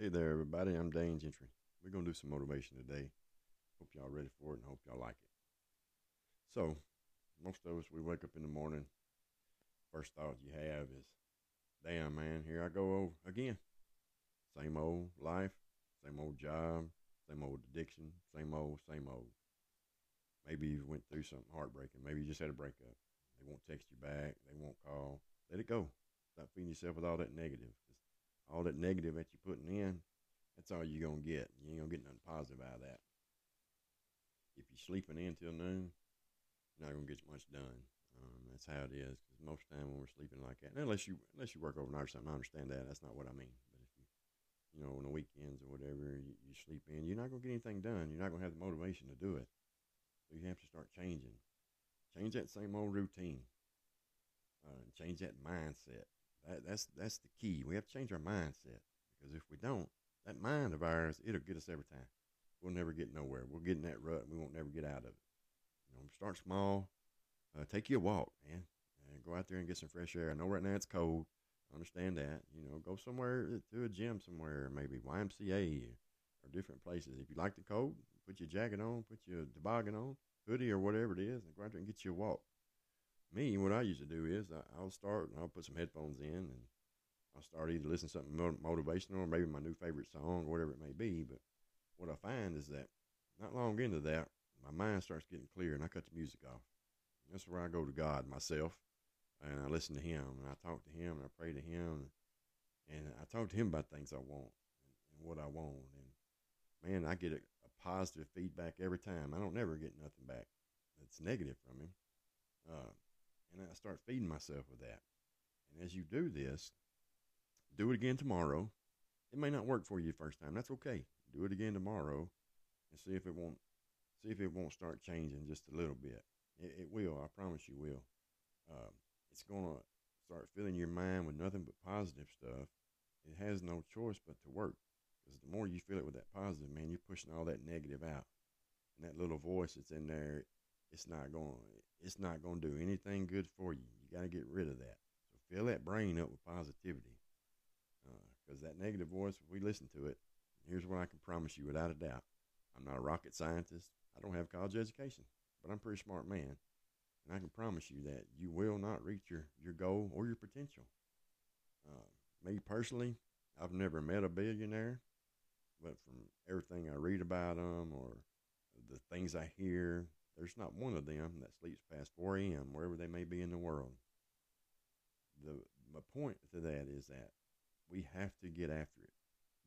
Hey there, everybody. I'm Dane Gentry. We're going to do some motivation today. Hope y'all ready for it and hope y'all like it. So, most of us, we wake up in the morning. First thought you have is, damn, man, here I go again. Same old life, same old job, same old addiction, same old, same old. Maybe you went through something heartbreaking. Maybe you just had a breakup. They won't text you back. They won't call. Let it go. Stop feeding yourself with all that negative. All that negative that you're putting in, that's all you're going to get. You ain't going to get nothing positive out of that. If you're sleeping in till noon, you're not going to get much done. Um, that's how it is. Because most of the time when we're sleeping like that, unless you unless you work overnight or something, I understand that. That's not what I mean. But if you, you know, on the weekends or whatever, you, you sleep in, you're not going to get anything done. You're not going to have the motivation to do it. So you have to start changing. Change that same old routine. Uh, change that mindset. That, that's that's the key. We have to change our mindset because if we don't, that mind of ours, it'll get us every time. We'll never get nowhere. We'll get in that rut and we won't never get out of it. You know, start small. Uh, take you a walk, man. And go out there and get some fresh air. I know right now it's cold. Understand that. You know, go somewhere to a gym somewhere, maybe YMCA or different places. If you like the cold, put your jacket on, put your toboggan on, hoodie or whatever it is, and go out there and get you a walk me, what I used to do is I, will start and I'll put some headphones in and I'll start either listening to something motivational or maybe my new favorite song or whatever it may be. But what I find is that not long into that, my mind starts getting clear and I cut the music off. That's where I go to God myself and I listen to Him and I talk to Him and I pray to Him and I talk to Him about things I want and, and what I want. And man, I get a, a positive feedback every time. I don't never get nothing back that's negative from Him. Uh, and I start feeding myself with that. And as you do this, do it again tomorrow. It may not work for you first time. That's okay. Do it again tomorrow and see if it won't see if it won't start changing just a little bit. It, it will. I promise you will. Um, it's gonna start filling your mind with nothing but positive stuff. It has no choice but to work because the more you fill it with that positive, man, you're pushing all that negative out. And that little voice that's in there, it's not going it's not going to do anything good for you. You got to get rid of that. So fill that brain up with positivity. Because uh, that negative voice, if we listen to it, here's what I can promise you without a doubt. I'm not a rocket scientist. I don't have college education, but I'm a pretty smart man. And I can promise you that you will not reach your, your goal or your potential. Uh, me personally, I've never met a billionaire, but from everything I read about them or the things I hear, there's not one of them that sleeps past 4 a.m., wherever they may be in the world. The, my point to that is that we have to get after it.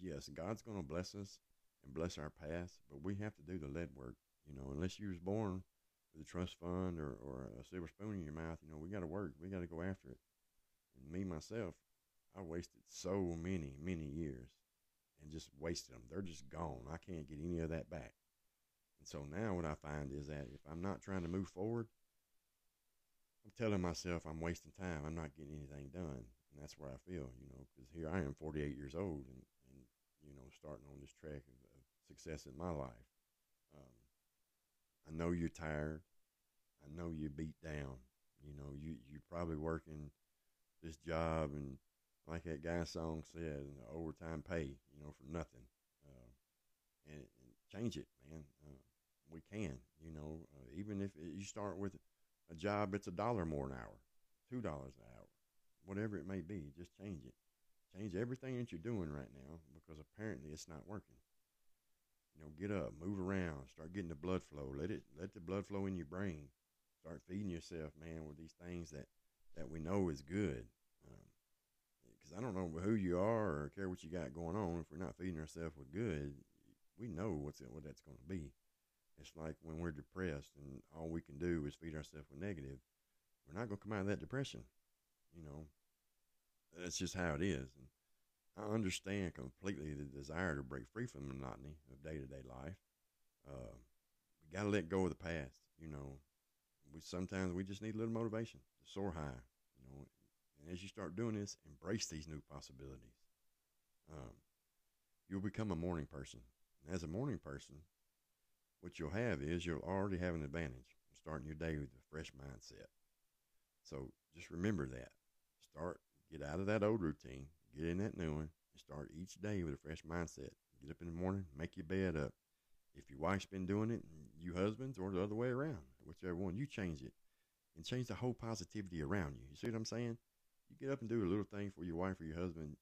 Yes, God's going to bless us and bless our past, but we have to do the lead work. You know, unless you was born with a trust fund or, or a silver spoon in your mouth, you know, we got to work. We got to go after it. And me, myself, I wasted so many, many years and just wasted them. They're just gone. I can't get any of that back. And so now what I find is that if I'm not trying to move forward, I'm telling myself I'm wasting time. I'm not getting anything done. And that's where I feel, you know, because here I am 48 years old and, and you know, starting on this track of, of success in my life. Um, I know you're tired. I know you're beat down. You know, you, you're probably working this job and like that guy song said, overtime pay, you know, for nothing. Uh, and, and, change it, we can. You know, uh, even if you start with a job, it's a dollar more an hour, two dollars an hour, whatever it may be. Just change it. Change everything that you're doing right now because apparently it's not working. You know, get up, move around, start getting the blood flow. Let it let the blood flow in your brain. Start feeding yourself, man, with these things that that we know is good. Because um, I don't know who you are or care what you got going on. If we're not feeding ourselves with good, we know what's what that's going to be. It's like when we're depressed and all we can do is feed ourselves with negative, we're not going to come out of that depression. You know, that's just how it is. And I understand completely the desire to break free from the monotony of day to day life. Uh, we got to let go of the past. You know, we sometimes we just need a little motivation to soar high. You know, and as you start doing this, embrace these new possibilities. Um, you'll become a morning person. And as a morning person, what you'll have is you'll already have an advantage starting your day with a fresh mindset. So just remember that. Start, get out of that old routine, get in that new one, and start each day with a fresh mindset. Get up in the morning, make your bed up. If your wife's been doing it, you husbands, or the other way around, whichever one, you change it and change the whole positivity around you. You see what I'm saying? You get up and do a little thing for your wife or your husband.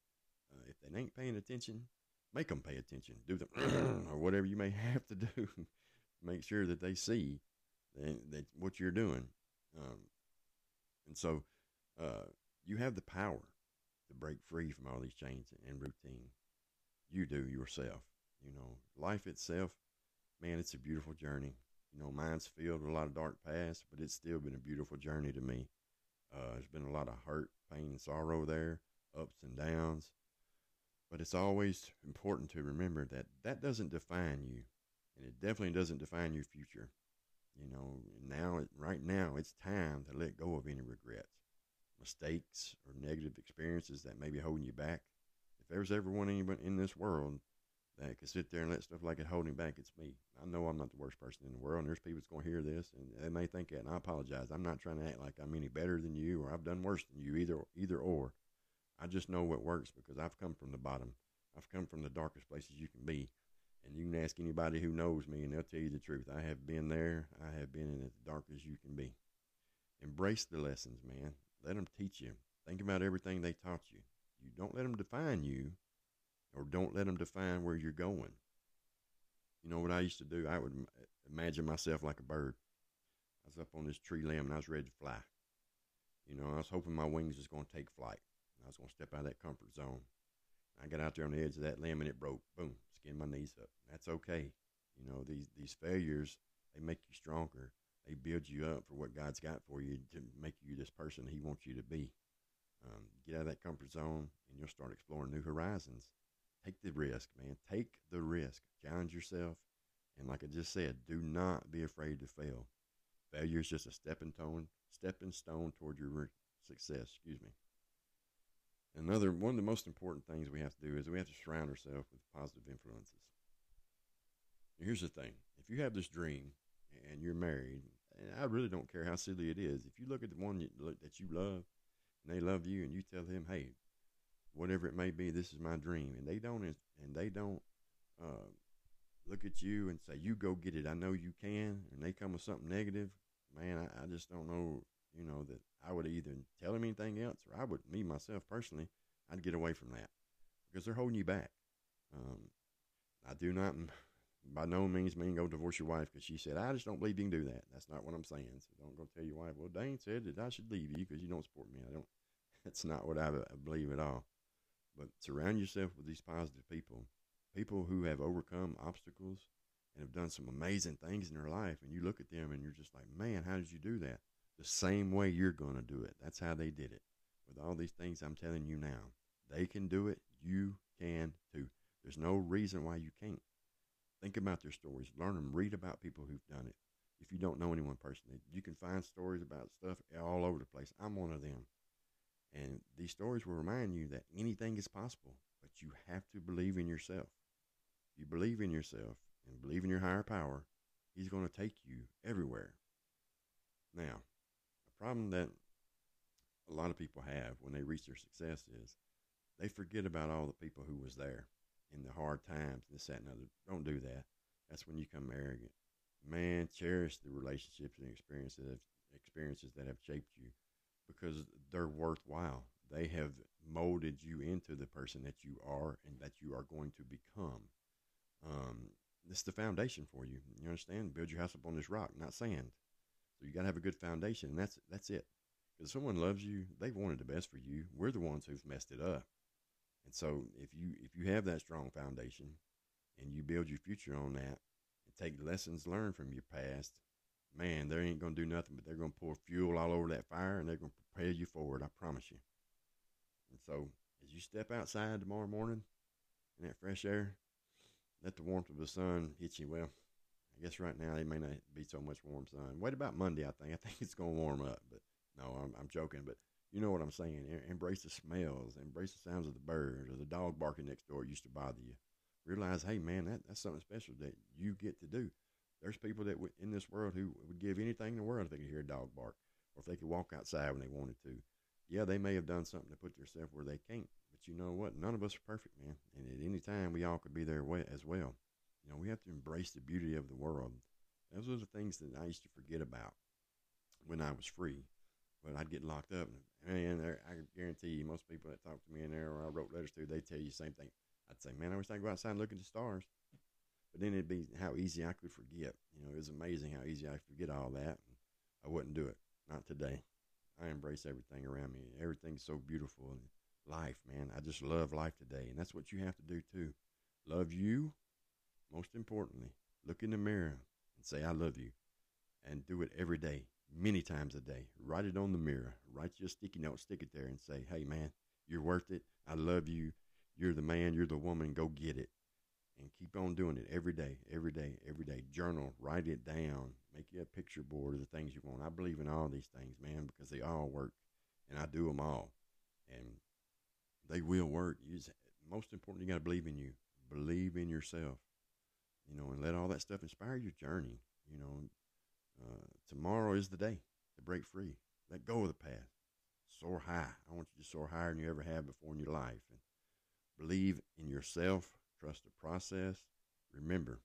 Uh, if they ain't paying attention, make them pay attention. Do the or whatever you may have to do. Make sure that they see that, that what you're doing. Um, and so uh, you have the power to break free from all these chains and routine. You do yourself. You know, life itself, man, it's a beautiful journey. You know, mine's filled with a lot of dark past, but it's still been a beautiful journey to me. Uh, there's been a lot of hurt, pain, and sorrow there, ups and downs. But it's always important to remember that that doesn't define you, and it definitely doesn't define your future. You know, now, right now, it's time to let go of any regrets, mistakes, or negative experiences that may be holding you back. If there's ever one anyone in this world that could sit there and let stuff like it hold him back, it's me. I know I'm not the worst person in the world, and there's people that's going to hear this, and they may think that, and I apologize. I'm not trying to act like I'm any better than you or I've done worse than you, either either or. I just know what works because I've come from the bottom. I've come from the darkest places you can be. And you can ask anybody who knows me, and they'll tell you the truth. I have been there. I have been in as dark as you can be. Embrace the lessons, man. Let them teach you. Think about everything they taught you. You don't let them define you, or don't let them define where you're going. You know what I used to do? I would imagine myself like a bird. I was up on this tree limb and I was ready to fly. You know, I was hoping my wings was going to take flight. I was going to step out of that comfort zone. I got out there on the edge of that limb and it broke. Boom, skinned my knees up. That's okay. You know, these these failures they make you stronger. They build you up for what God's got for you to make you this person He wants you to be. Um, get out of that comfort zone and you'll start exploring new horizons. Take the risk, man. Take the risk. Challenge yourself. And like I just said, do not be afraid to fail. Failure is just a stepping stone, stepping stone toward your success. Excuse me. Another one of the most important things we have to do is we have to surround ourselves with positive influences. Here's the thing: if you have this dream and you're married, and I really don't care how silly it is, if you look at the one that you love and they love you, and you tell them, "Hey, whatever it may be, this is my dream," and they don't, and they don't uh, look at you and say, "You go get it. I know you can," and they come with something negative, man, I, I just don't know you know, that I would either tell him anything else or I would, me, myself personally, I'd get away from that because they're holding you back. Um, I do not, by no means, mean go divorce your wife because she said, I just don't believe you can do that. That's not what I'm saying. So don't go tell your wife, well, Dane said that I should leave you because you don't support me. I don't, that's not what I, believe at all. But surround yourself with these positive people, people who have overcome obstacles and have done some amazing things in their life. And you look at them and you're just like, man, how did you do that? The same way you're going to do it. That's how they did it. With all these things I'm telling you now, they can do it. You can too. There's no reason why you can't. Think about their stories. Learn them. Read about people who've done it. If you don't know anyone personally, you can find stories about stuff all over the place. I'm one of them. And these stories will remind you that anything is possible, but you have to believe in yourself. If you believe in yourself and believe in your higher power, He's going to take you everywhere. Now, problem that a lot of people have when they reach their success is they forget about all the people who was there in the hard times, and this, that, and other. Don't do that. That's when you come arrogant. Man, cherish the relationships and experiences that have, experiences that have shaped you because they're worthwhile. They have molded you into the person that you are and that you are going to become. Um, this is the foundation for you. You understand? Build your house up on this rock, not sand. So you got to have a good foundation, and that's that's it. Because someone loves you, they've wanted the best for you. We're the ones who've messed it up. And so if you if you have that strong foundation and you build your future on that and take lessons learned from your past, man, they ain't gonna do nothing but they're gonna pour fuel all over that fire and they're gonna propel you forward, I promise you. And so as you step outside tomorrow morning in that fresh air, let the warmth of the sun hit you well. I guess right now it may not be so much warm sun. Wait about Monday, I think. I think it's going to warm up. But no, I'm, I'm joking. But you know what I'm saying. Embrace the smells. Embrace the sounds of the birds or the dog barking next door used to bother you. Realize, hey, man, that, that's something special that you get to do. There's people that w- in this world who would give anything in the world if they could hear a dog bark or if they could walk outside when they wanted to. Yeah, they may have done something to put themselves where they can't, But you know what? None of us are perfect, man. And at any time, we all could be there as well. You know, we have to embrace the beauty of the world. Those are the things that I used to forget about when I was free. But I'd get locked up, and man, I guarantee you, most people that talk to me in there or I wrote letters to, they tell you the same thing. I'd say, man, I wish I could go outside and look at the stars. But then it'd be how easy I could forget. You know, it was amazing how easy I forget all that. I wouldn't do it. Not today. I embrace everything around me. Everything's so beautiful and life, man. I just love life today, and that's what you have to do too. Love you. Most importantly, look in the mirror and say I love you, and do it every day, many times a day. Write it on the mirror. Write your sticky note, stick it there, and say, "Hey, man, you're worth it. I love you. You're the man. You're the woman. Go get it." and keep on doing it every day, every day, every day. Journal, write it down, make you a picture board of the things you want. I believe in all these things, man, because they all work, and I do them all, and they will work. You just, most important, you got to believe in you, believe in yourself, you know, and let all that stuff inspire your journey. You know, uh, tomorrow is the day to break free. Let go of the past. Soar high. I want you to soar higher than you ever have before in your life, and believe in yourself Trust the process. Remember,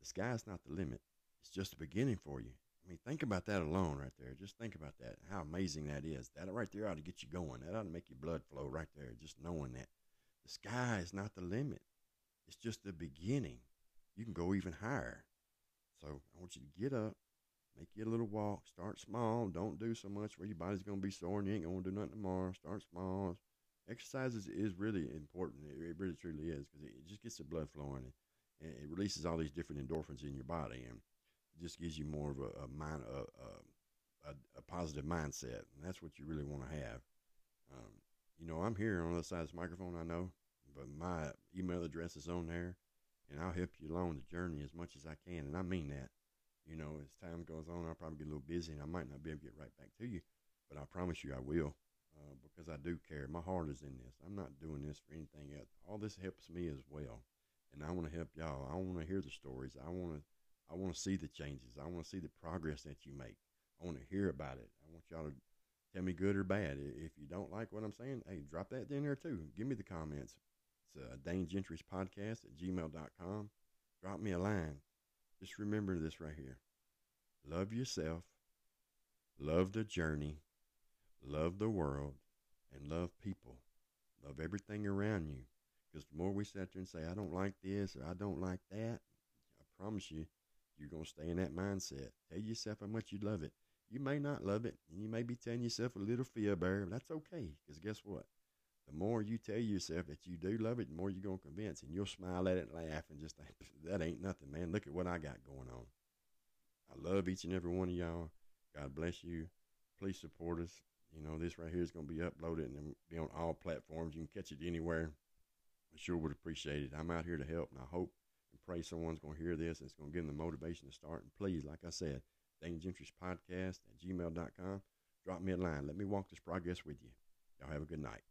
the sky's not the limit. It's just the beginning for you. I mean, think about that alone right there. Just think about that. How amazing that is. That right there ought to get you going. That ought to make your blood flow right there. Just knowing that the sky is not the limit. It's just the beginning. You can go even higher. So I want you to get up, make you a little walk. Start small. Don't do so much where your body's going to be sore and you ain't going to do nothing tomorrow. Start small exercise is, really important. It, really truly is because it, just gets the blood flowing and, and, it releases all these different endorphins in your body and it just gives you more of a, a mind a, a, a, positive mindset and that's what you really want to have. Um, you know, I'm here on the other side of this microphone. I know, but my email address is on there, and I'll help you along the journey as much as I can, and I mean that. You know, as time goes on, I'll probably get a little busy, and I might not be able to get right back to you, but I promise you I will uh, because I do care. My heart is in this. I'm not doing this for anything else. All this helps me as well, and I want to help y'all. I want to hear the stories. I want to. I want to see the changes. I want to see the progress that you make. I want to hear about it. I want y'all to tell me good or bad. If you don't like what I'm saying, hey, drop that in there too. Give me the comments. It's uh, Dane Gentry's podcast at gmail.com. Drop me a line. Just remember this right here. Love yourself. Love the journey love the world, and love people. Love everything around you. Because the more we sit there and say, I don't like this or I don't like that, I promise you, you're going to stay in that mindset. Tell yourself how much you love it. You may not love it, and you may be telling yourself a little fear bear, but that's okay. Because guess what? The more you tell yourself that you do love it, the more you're going to convince, and you'll smile at it and laugh and just think, that ain't nothing, man. Look at what I got going on. I love each and every one of y'all. God bless you. Please support us. You know, this right here is going to be uploaded and be on all platforms. You can catch it anywhere. I sure would appreciate it. I'm out here to help, and I hope and pray someone's going to hear this and it's going to give them the motivation to start. And please, like I said, podcast at gmail.com. Drop me a line. Let me walk this progress with you. Y'all have a good night.